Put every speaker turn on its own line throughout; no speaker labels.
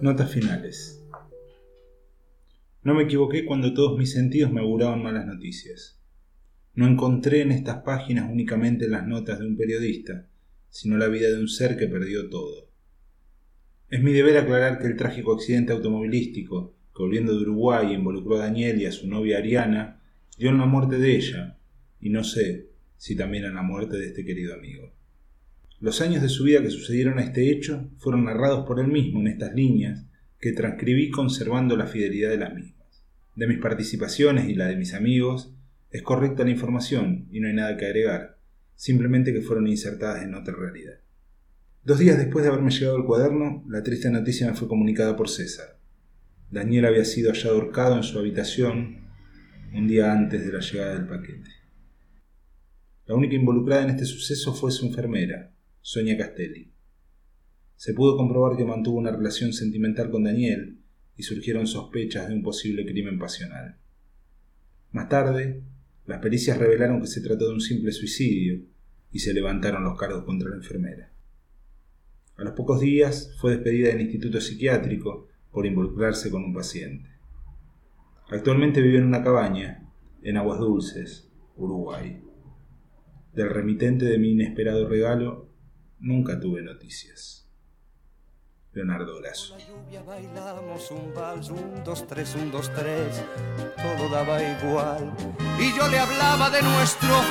Notas finales. No me equivoqué cuando todos mis sentidos me auguraban malas noticias. No encontré en estas páginas únicamente las notas de un periodista, sino la vida de un ser que perdió todo. Es mi deber aclarar que el trágico accidente automovilístico, que volviendo de Uruguay involucró a Daniel y a su novia Ariana, dio en la muerte de ella, y no sé si también en la muerte de este querido amigo. Los años de su vida que sucedieron a este hecho fueron narrados por él mismo en estas líneas que transcribí conservando la fidelidad de las mismas. De mis participaciones y la de mis amigos, es correcta la información y no hay nada que agregar, simplemente que fueron insertadas en otra realidad. Dos días después de haberme llegado el cuaderno, la triste noticia me fue comunicada por César. Daniel había sido hallado ahorcado en su habitación un día antes de la llegada del paquete. La única involucrada en este suceso fue su enfermera, Sonia Castelli. Se pudo comprobar que mantuvo una relación sentimental con Daniel y surgieron sospechas de un posible crimen pasional. Más tarde, las pericias revelaron que se trató de un simple suicidio y se levantaron los cargos contra la enfermera. A los pocos días fue despedida del instituto psiquiátrico por involucrarse con un paciente. Actualmente vive en una cabaña en Aguas Dulces, Uruguay. Del remitente de mi inesperado regalo nunca tuve noticias. Leonardo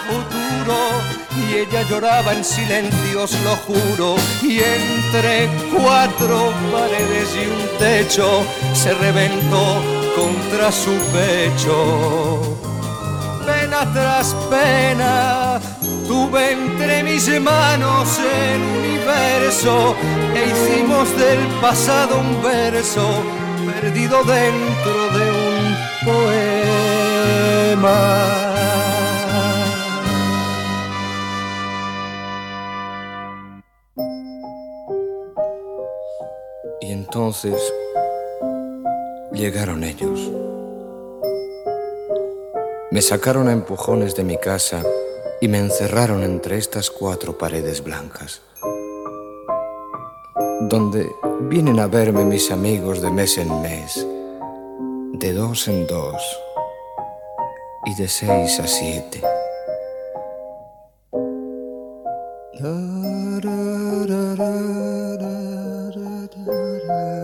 futuro ella lloraba en silencio, os lo juro. Y entre cuatro paredes y un techo se reventó contra su pecho. Pena tras pena tuve entre mis manos el universo e hicimos del pasado un verso perdido dentro de un poema. Y entonces llegaron ellos. Me sacaron a empujones de mi casa y me encerraron entre estas cuatro paredes blancas, donde vienen a verme mis amigos de mes en mes, de dos en dos y de seis a siete.
Da